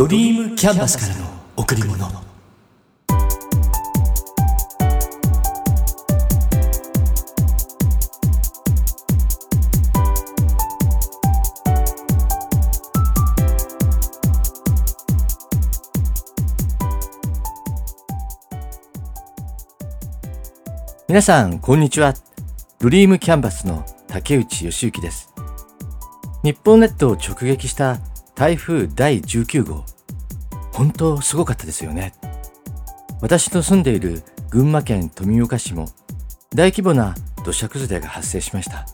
ドリームキャンバスからの贈り物。皆さんこんにちは。ドリームキャンバスの竹内義之です。日本列島を直撃した台風第19号。本当すごかったですよね。私の住んでいる群馬県富岡市も大規模な土砂崩れが発生しました。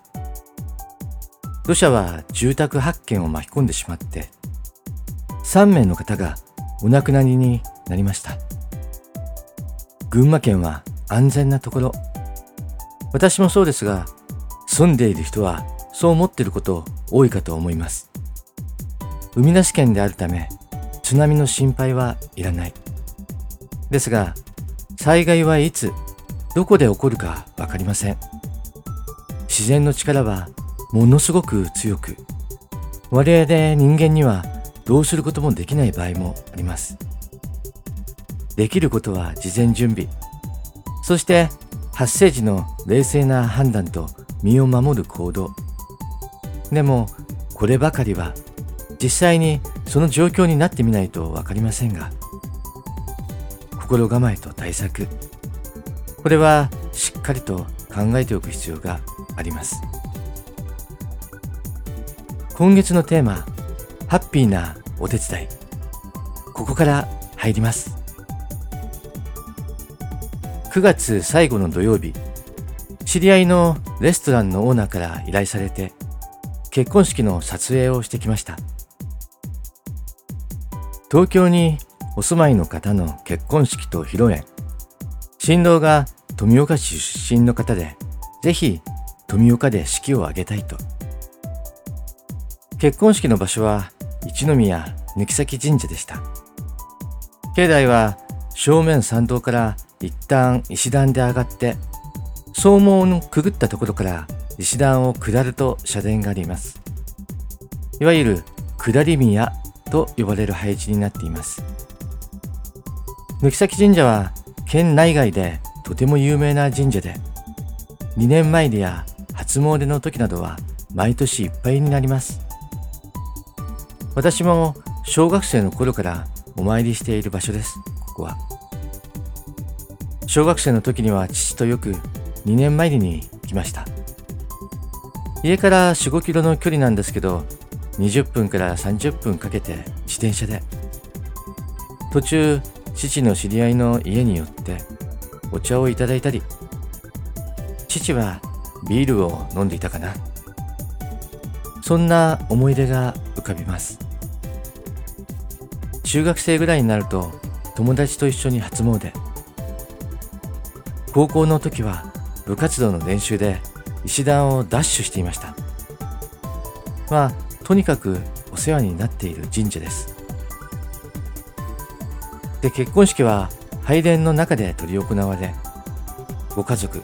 土砂は住宅8軒を巻き込んでしまって3名の方がお亡くなりになりました。群馬県は安全なところ。私もそうですが住んでいる人はそう思っていること多いかと思います。海なし県であるため津波の心配はいらない。ですが災害はいつどこで起こるかわかりません。自然の力はものすごく強く我々人間にはどうすることもできない場合もあります。できることは事前準備そして発生時の冷静な判断と身を守る行動。でもこればかりは実際にその状況になってみないと分かりませんが心構えと対策これはしっかりと考えておく必要があります。今月のテーマハッピーなお手伝い。ここから入ります。9月最後の土曜日知り合いのレストランのオーナーから依頼されて結婚式の撮影をしてきました。東京にお住まいの方の結婚式と披露宴。新郎が富岡市出身の方でぜひ富岡で式を挙げたいと。結婚式の場所は一宮貫崎神社でした。境内は正面参道から一旦石段で上がって総門をくぐったところから石段を下ると社殿があります。いわゆる下り宮と呼ばれる配置になっています。貫崎神社は県内外でとても有名な神社で、2年前でや初詣の時などは毎年いっぱいになります。私も小学生の頃からお参りしている場所です、ここは。小学生の時には父とよく2年前に来ました。家から4、5キロの距離なんですけど、20分から30分かけて自転車で。途中、父の知り合いの家に寄ってお茶をいただいたり、父はビールを飲んでいたかな。そんな思い出が浮かびます。中学生ぐらいになると友達と一緒に初詣。高校の時は部活動の練習で石段をダッシュしていましたまあとにかくお世話になっている神社です。で結婚式は拝殿の中で執り行われご家族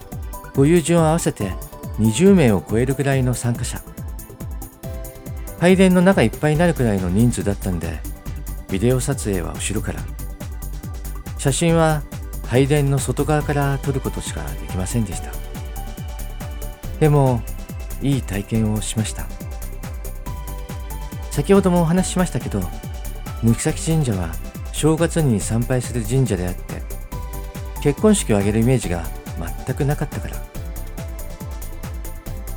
ご友人を合わせて20名を超えるぐらいの参加者。拝殿の中いっぱいになるくらいの人数だったんでビデオ撮影は後ろから。写真は拝殿の外側から撮ることしかできませんでした。でもいい体験をしました。先ほどもお話ししましたけど貫崎神社は正月に参拝する神社であって結婚式を挙げるイメージが全くなかったから。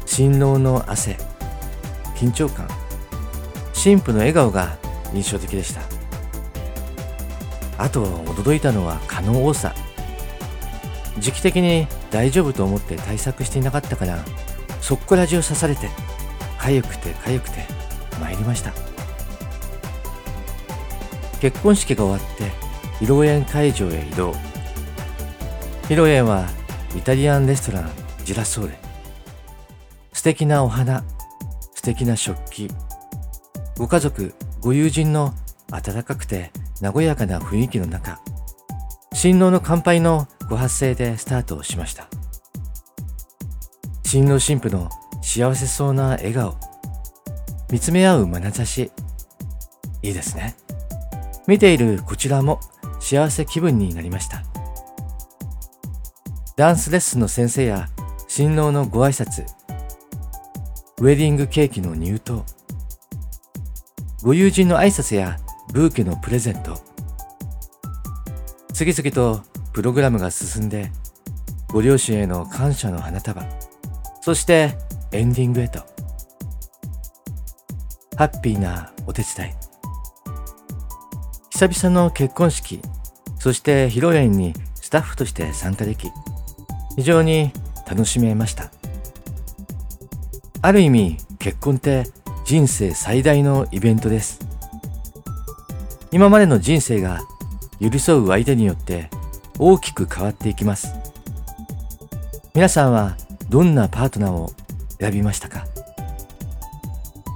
新郎の汗緊張感神父の笑顔が印象的でした。あと驚いたのは可能多さ。時期的に大丈夫と思って対策していなかったからそっこら中刺されて痒くて痒くて参りました。結婚式が終わって披露宴会場へ移動。披露宴はイタリアンレストランジラソーレ。素敵なお花素敵な食器。ご家族ご友人の温かくて和やかな雰囲気の中新郎の乾杯のご発声でスタートしました。新郎新婦の幸せそうな笑顔。見つめ合う眼差し。いいですね。見ているこちらも幸せ気分になりました。ダンスレッスンの先生や新郎のご挨拶、ウェディングケーキの入刀、ご友人の挨拶やブーケのプレゼント、次々とプログラムが進んで、ご両親への感謝の花束、そしてエンディングへと。ハッピーなお手伝い。久々の結婚式、そして披露宴にスタッフとして参加でき、非常に楽しめました。ある意味、結婚って人生最大のイベントです。今までの人生が寄り添う相手によって大きく変わっていきます。皆さんはどんなパートナーを選びましたか？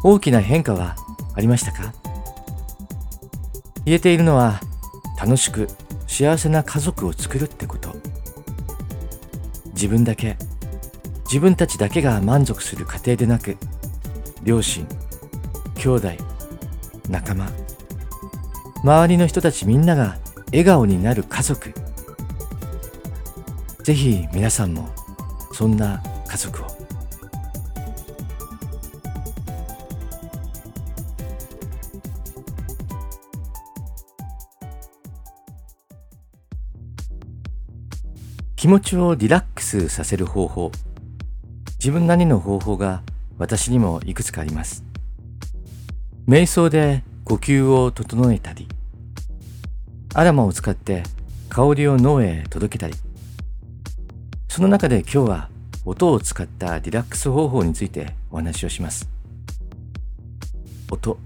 大きな変化はありましたか？言えているのは楽しく幸せな家族を作るってこと。自分だけ、自分たちだけが満足する家庭でなく、両親、兄弟、仲間、周りの人たちみんなが笑顔になる家族。ぜひ皆さんもそんな家族を。気持ちをリラックスさせる方法。自分なりの方法が私にもいくつかあります。瞑想で呼吸を整えたり、アラマを使って香りを脳へ届けたり、その中で今日は音を使ったリラックス方法についてお話をします。音。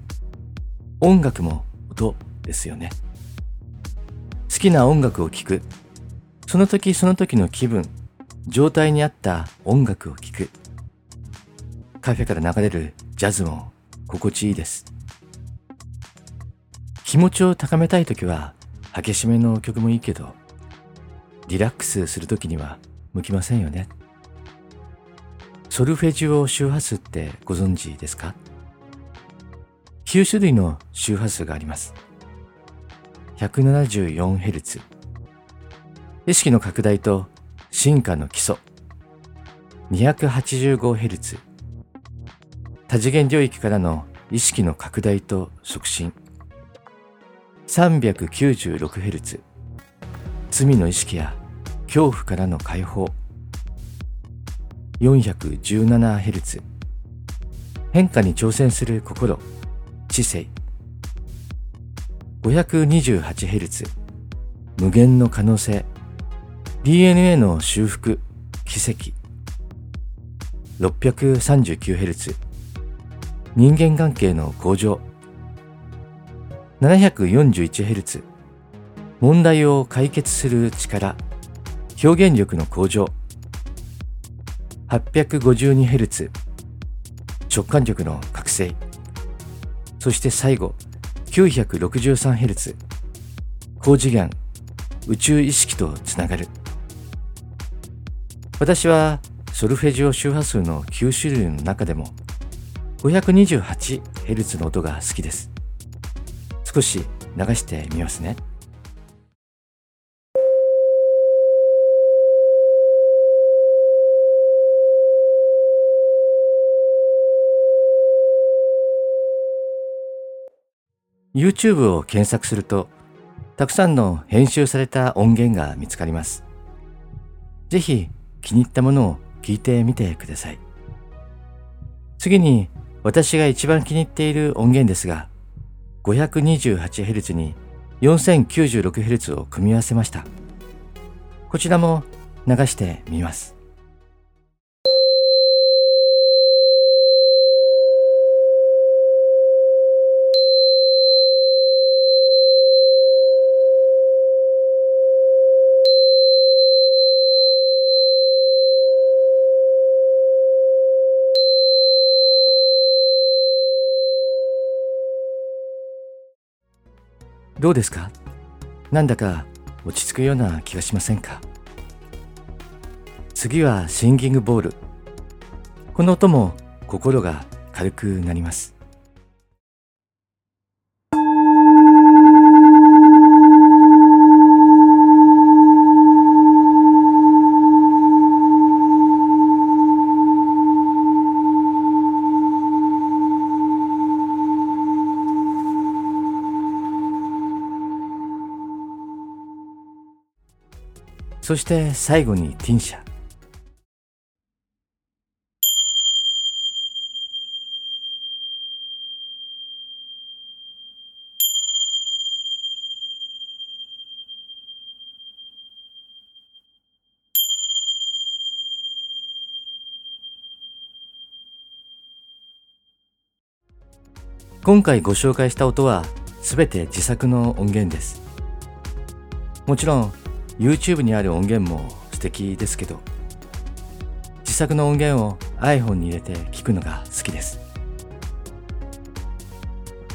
音楽も音ですよね。好きな音楽を聴くその時その時の気分、状態に合った音楽を聴く。カフェから流れるジャズも心地いいです。気持ちを高めたい時は激しめの曲もいいけど、リラックスする時には向きませんよね。ソルフェジオ周波数ってご存知ですか ?9 種類の周波数があります。174Hz、意識の拡大と進化の基礎。285Hz 多次元領域からの意識の拡大と促進。396Hz 罪の意識や恐怖からの解放。417Hz 変化に挑戦する心。知性。528Hz 無限の可能性。DNA の修復、奇跡。639Hz。人間関係の向上。741Hz。問題を解決する力。表現力の向上。852Hz。直感力の覚醒。そして最後、963Hz。高次元、宇宙意識とつながる。私はソルフェジオ周波数の9種類の中でも 528Hz の音が好きです。少し流してみますね。YouTube を検索すると、たくさんの編集された音源が見つかります。ぜひ気に入ったものを聞いてみてください。次に私が一番気に入っている音源ですが、528Hz に 4096Hz を組み合わせました。こちらも流してみます。どうですか？なんだか落ち着くような気がしませんか？次はシンギングボール。この音も心が軽くなります。そして最後にティンシャ。今回ご紹介した音は全て自作の音源です。もちろん YouTube にある音源も素敵ですけど自作の音源を iPhone に入れて聞くのが好きです。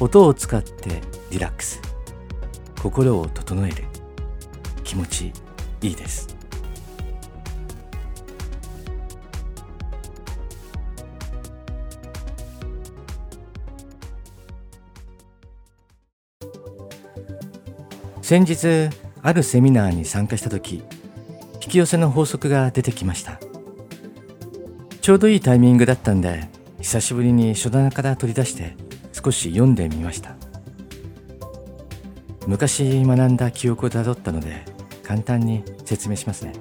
音を使ってリラックス。心を整える。気持ちいいです。先日あるセミナーに参加した時引き寄せの法則が出てきました。ちょうどいいタイミングだったんで久しぶりに書棚から取り出して少し読んでみました。昔学んだ記憶をたどったので簡単に説明しますね。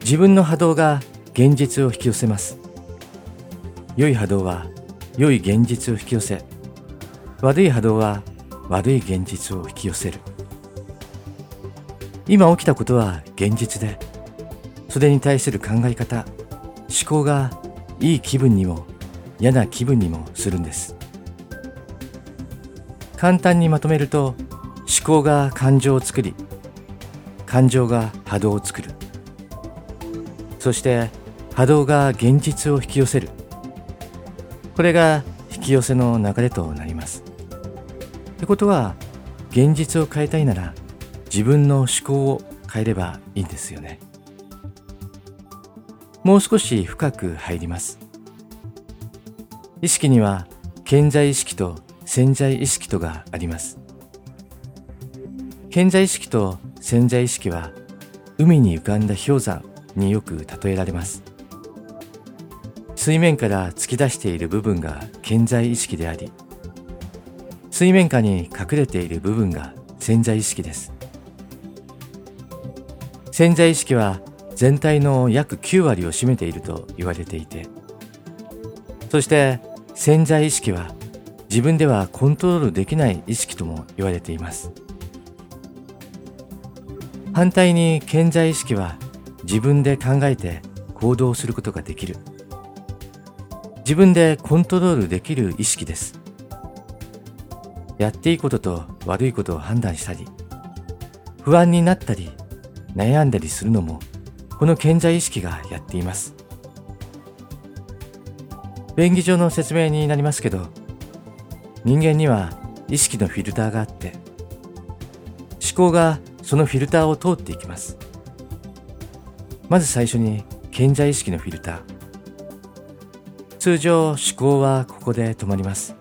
自分の波動が現実を引き寄せます。良い波動は良い現実を引き寄せ悪い波動は悪い現実を引き寄せる。今起きたことは現実でそれに対する考え方思考がいい気分にも嫌な気分にもするんです。簡単にまとめると思考が感情を作り感情が波動を作る。そして波動が現実を引き寄せる。これが引き寄せの流れとなります。ってことは現実を変えたいなら自分の思考を変えればいいんですよね。もう少し深く入ります。意識には健在意識と潜在意識とがあります。健在意識と潜在意識は海に浮かんだ氷山によく例えられます。水面から突き出している部分が健在意識であり水面下に隠れている部分が潜在意識です。潜在意識は全体の約9割を占めていると言われていてそして潜在意識は自分ではコントロールできない意識とも言われています。反対に潜在意識は自分で考えて行動することができる。自分でコントロールできる意識です。やっていいことと悪いことを判断したり、不安になったり、悩んだりするのも、この健在意識がやっています。便宜上の説明になりますけど、人間には意識のフィルターがあって、思考がそのフィルターを通っていきます。まず最初に健在意識のフィルター。通常思考はここで止まります。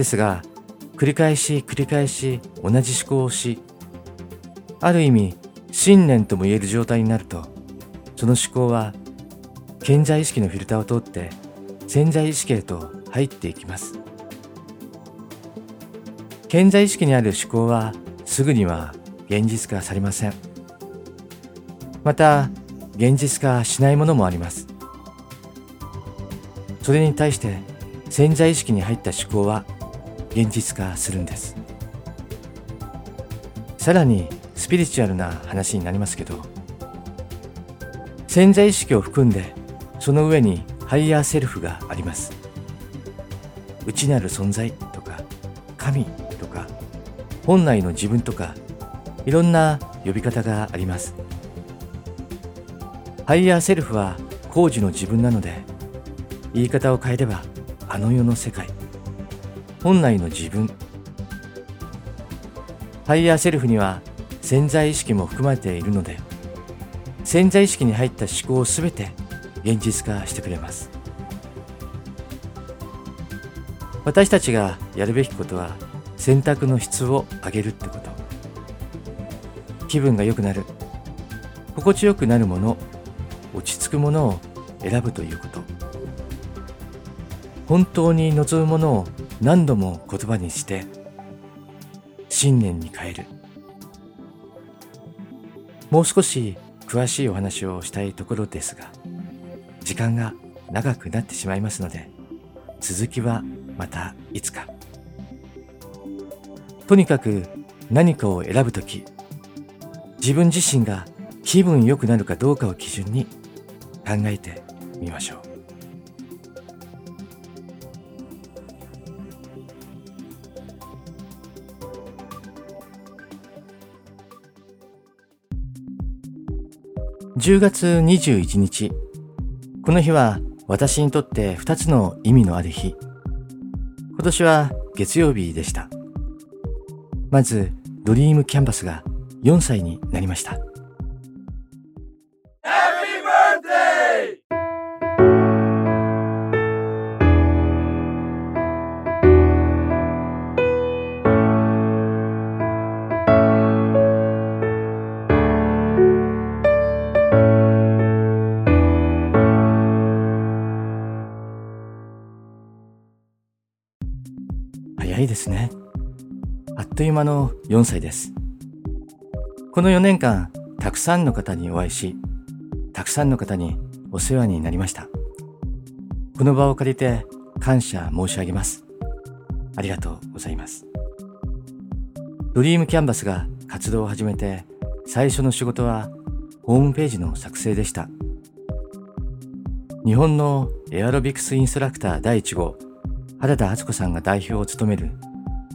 ですが、繰り返し繰り返し同じ思考をし、ある意味信念とも言える状態になると、その思考は健在意識のフィルターを通って潜在意識へと入っていきます。健在意識にある思考はすぐには現実化されません。また、現実化しないものもあります。それに対して潜在意識に入った思考は現実化するんです。さらにスピリチュアルな話になりますけど潜在意識を含んでその上にハイヤーセルフがあります。内なる存在とか神とか本来の自分とかいろんな呼び方があります。ハイヤーセルフは高次の自分なので言い方を変えればあの世の世界。本来の自分。ハイヤーセルフには潜在意識も含まれているので潜在意識に入った思考をすべて現実化してくれます。私たちがやるべきことは選択の質を上げるってこと。気分が良くなる。心地よくなるもの落ち着くものを選ぶということ。本当に望むものを何度も言葉にして信念に変えるもう少し詳しいお話をしたいところですが、時間が長くなってしまいますので、続きはまたいつか。とにかく何かを選ぶとき、自分自身が気分良くなるかどうかを基準に考えてみましょう。10月21日。この日は私にとって2つの意味のある日。今年は月曜日でした。まず、ドリームキャンバスが4歳になりました。間の4歳です。この4年間、たくさんの方にお会いし、たくさんの方にお世話になりました。この場を借りて感謝申し上げます。ありがとうございます。ドリームキャンバスが活動を始めて最初の仕事はホームページの作成でした。日本のエアロビクスインストラクター第1号原田敦子さんが代表を務める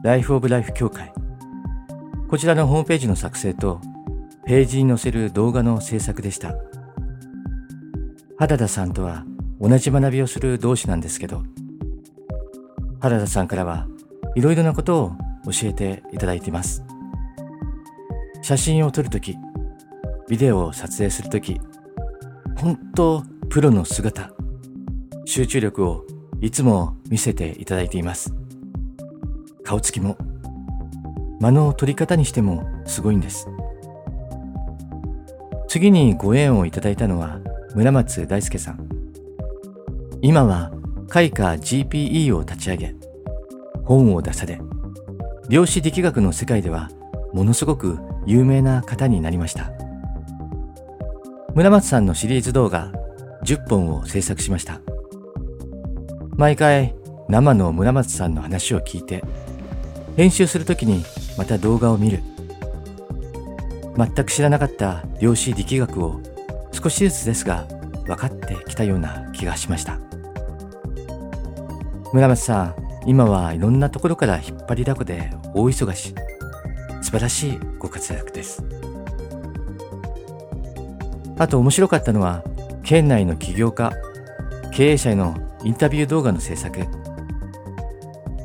ライフオブライフ協会。こちらのホームページの作成とページに載せる動画の制作でした。原田さんとは同じ学びをする同士なんですけど、原田さんからはいろいろなことを教えていただいています。写真を撮るとき、ビデオを撮影するとき、本当プロの姿、集中力をいつも見せていただいています。顔つきも、間の取り方にしてもすごいんです。次にご縁をいただいたのは村松大輔さん。今は開花 GPE を立ち上げ、本を出され、量子力学の世界ではものすごく有名な方になりました。村松さんのシリーズ動画10本を制作しました。毎回生の村松さんの話を聞いて、編集するときにまた動画を見る。全く知らなかった量子力学を少しずつですが分かってきたような気がしました。村松さん、今はいろんなところから引っ張りだこで大忙し。素晴らしいご活躍です。あと面白かったのは、県内の起業家、経営者へのインタビュー動画の制作。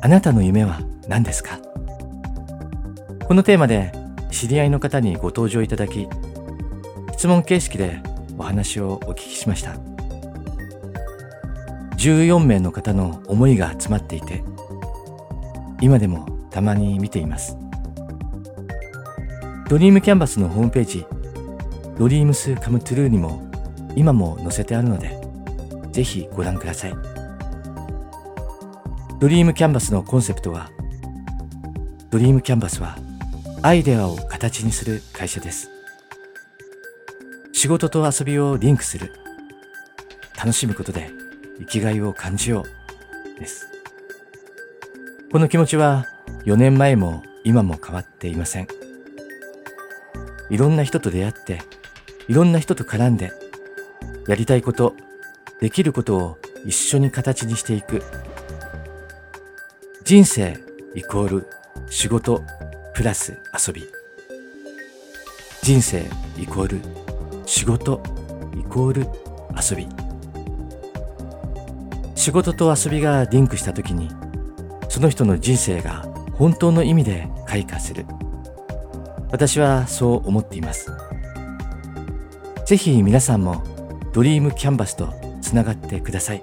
あなたの夢は何ですか？このテーマで知り合いの方にご登場いただき、質問形式でお話をお聞きしました。14名の方の思いが詰まっていて、今でもたまに見ています。ドリームキャンバスのホームページ、ドリームスカムトゥルーにも今も載せてあるので、ぜひご覧ください。ドリームキャンバスのコンセプトは、ドリームキャンバスはアイデアを形にする会社です。仕事と遊びをリンクする。楽しむことで生きがいを感じよう。です。この気持ちは4年前も今も変わっていません。いろんな人と出会って、いろんな人と絡んで、やりたいこと、できることを一緒に形にしていく。人生イコール仕事プラス遊び。人生イコール仕事イコール遊び。仕事と遊びがリンクした時に、その人の人生が本当の意味で開花する。私はそう思っています。ぜひ皆さんもドリームキャンバスとつながってください。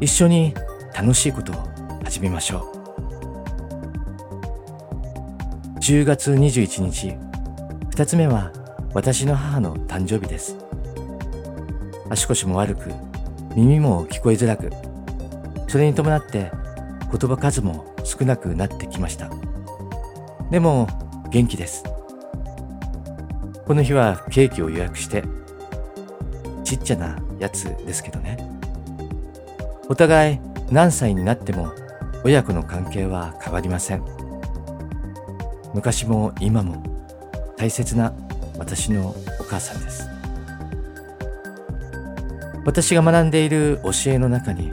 一緒に楽しいことを始めましょう。10月21日、二つ目は私の母の誕生日です。足腰も悪く、耳も聞こえづらく、それに伴って言葉数も少なくなってきました。でも元気です。この日はケーキを予約してちっちゃなやつですけどねお互い何歳になっても親子の関係は変わりません昔も今も大切な私のお母さんです。私が学んでいる教えの中に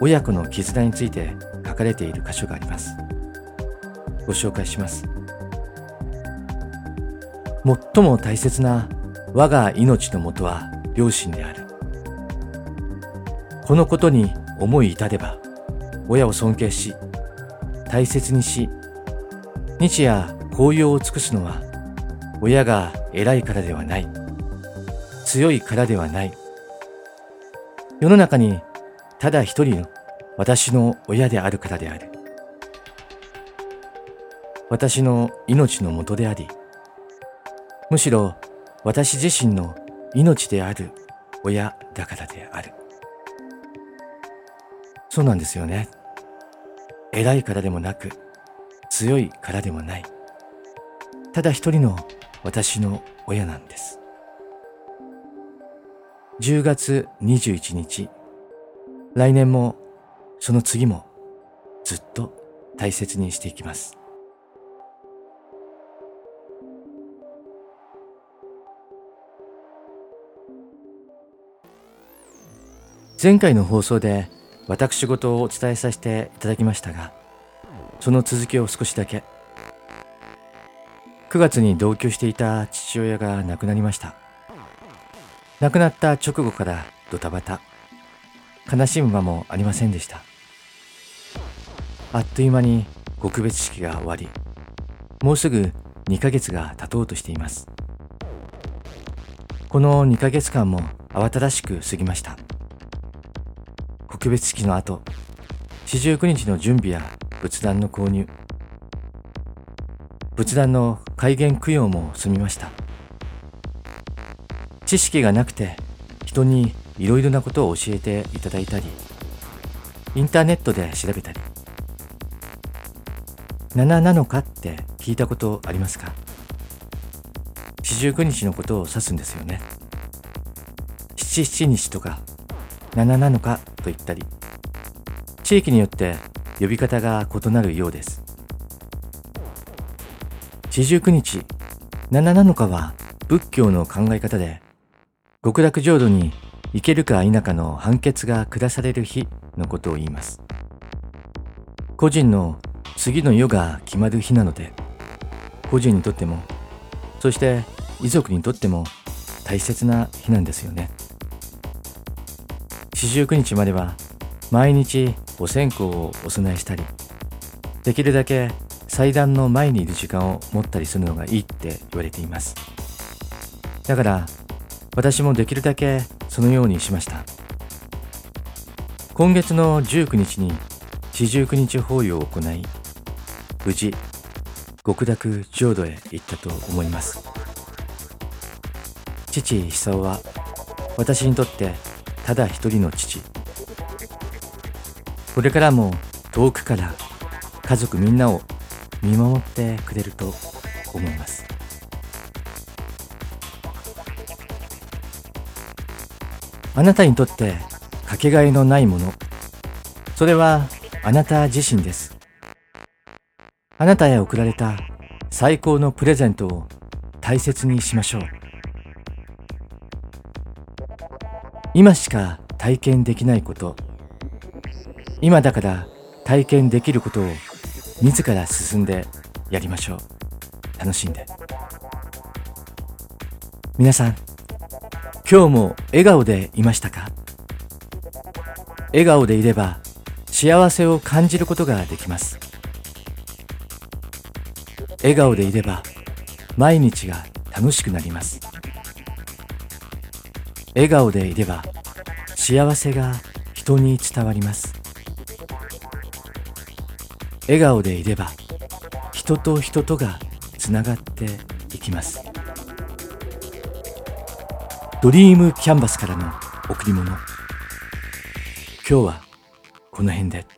親子の絆について書かれている箇所があります。ご紹介します。最も大切な我が命のもとは両親である。このことに思い至れば親を尊敬し大切にし日夜紅葉を尽くすのは親が偉いからではない強いからではない世の中にただ一人の私の親であるからである私の命のもとでありむしろ私自身の命である親だからである。そうなんですよね。偉いからでもなく、強いからでもない。ただ一人の私の親なんです。10月21日、来年もその次もずっと大切にしていきます。前回の放送で私事をお伝えさせていただきましたがその続きを少しだけ。9月に同居していた父親が亡くなりました。亡くなった直後からドタバタ。悲しむ間もありませんでした。あっという間に告別式が終わりもうすぐ2ヶ月が経とうとしています。この2ヶ月間も慌ただしく過ぎました。告別式の後、四十九日の準備や仏壇の購入、仏壇の開元供養も済みました。知識がなくて人にいろいろなことを教えていただいたり、インターネットで調べたり、7なのかって聞いたことありますか？四十九日のことを指すんですよね。七七日とか7なのかと言ったり、地域によって呼び方が異なるようです。四十九日、七七日は仏教の考え方で、極楽浄土に行けるか否かの判決が下される日のことを言います。個人の次の世が決まる日なので、個人にとっても、そして遺族にとっても大切な日なんですよね。四十九日までは毎日お線香をお供えしたりできるだけ祭壇の前にいる時間を持ったりするのがいいって言われています。だから私もできるだけそのようにしました。今月の19日に四十九日法要を行い無事極楽浄土へ行ったと思います。父久夫は私にとってただ一人の父。これからも遠くから家族みんなを見守ってくれると思います。あなたにとってかけがえのないもの。それはあなた自身です。あなたへ贈られた最高のプレゼントを大切にしましょう。今しか体験できないこと。今だから体験できることを自ら進んでやりましょう。楽しんで。皆さん今日も笑顔でいましたか？笑顔でいれば幸せを感じることができます。笑顔でいれば毎日が楽しくなります。笑顔でいれば幸せが人に伝わります。笑顔でいれば人と人とがつながっていきますドリームキャンバスからの贈り物今日はこの辺で。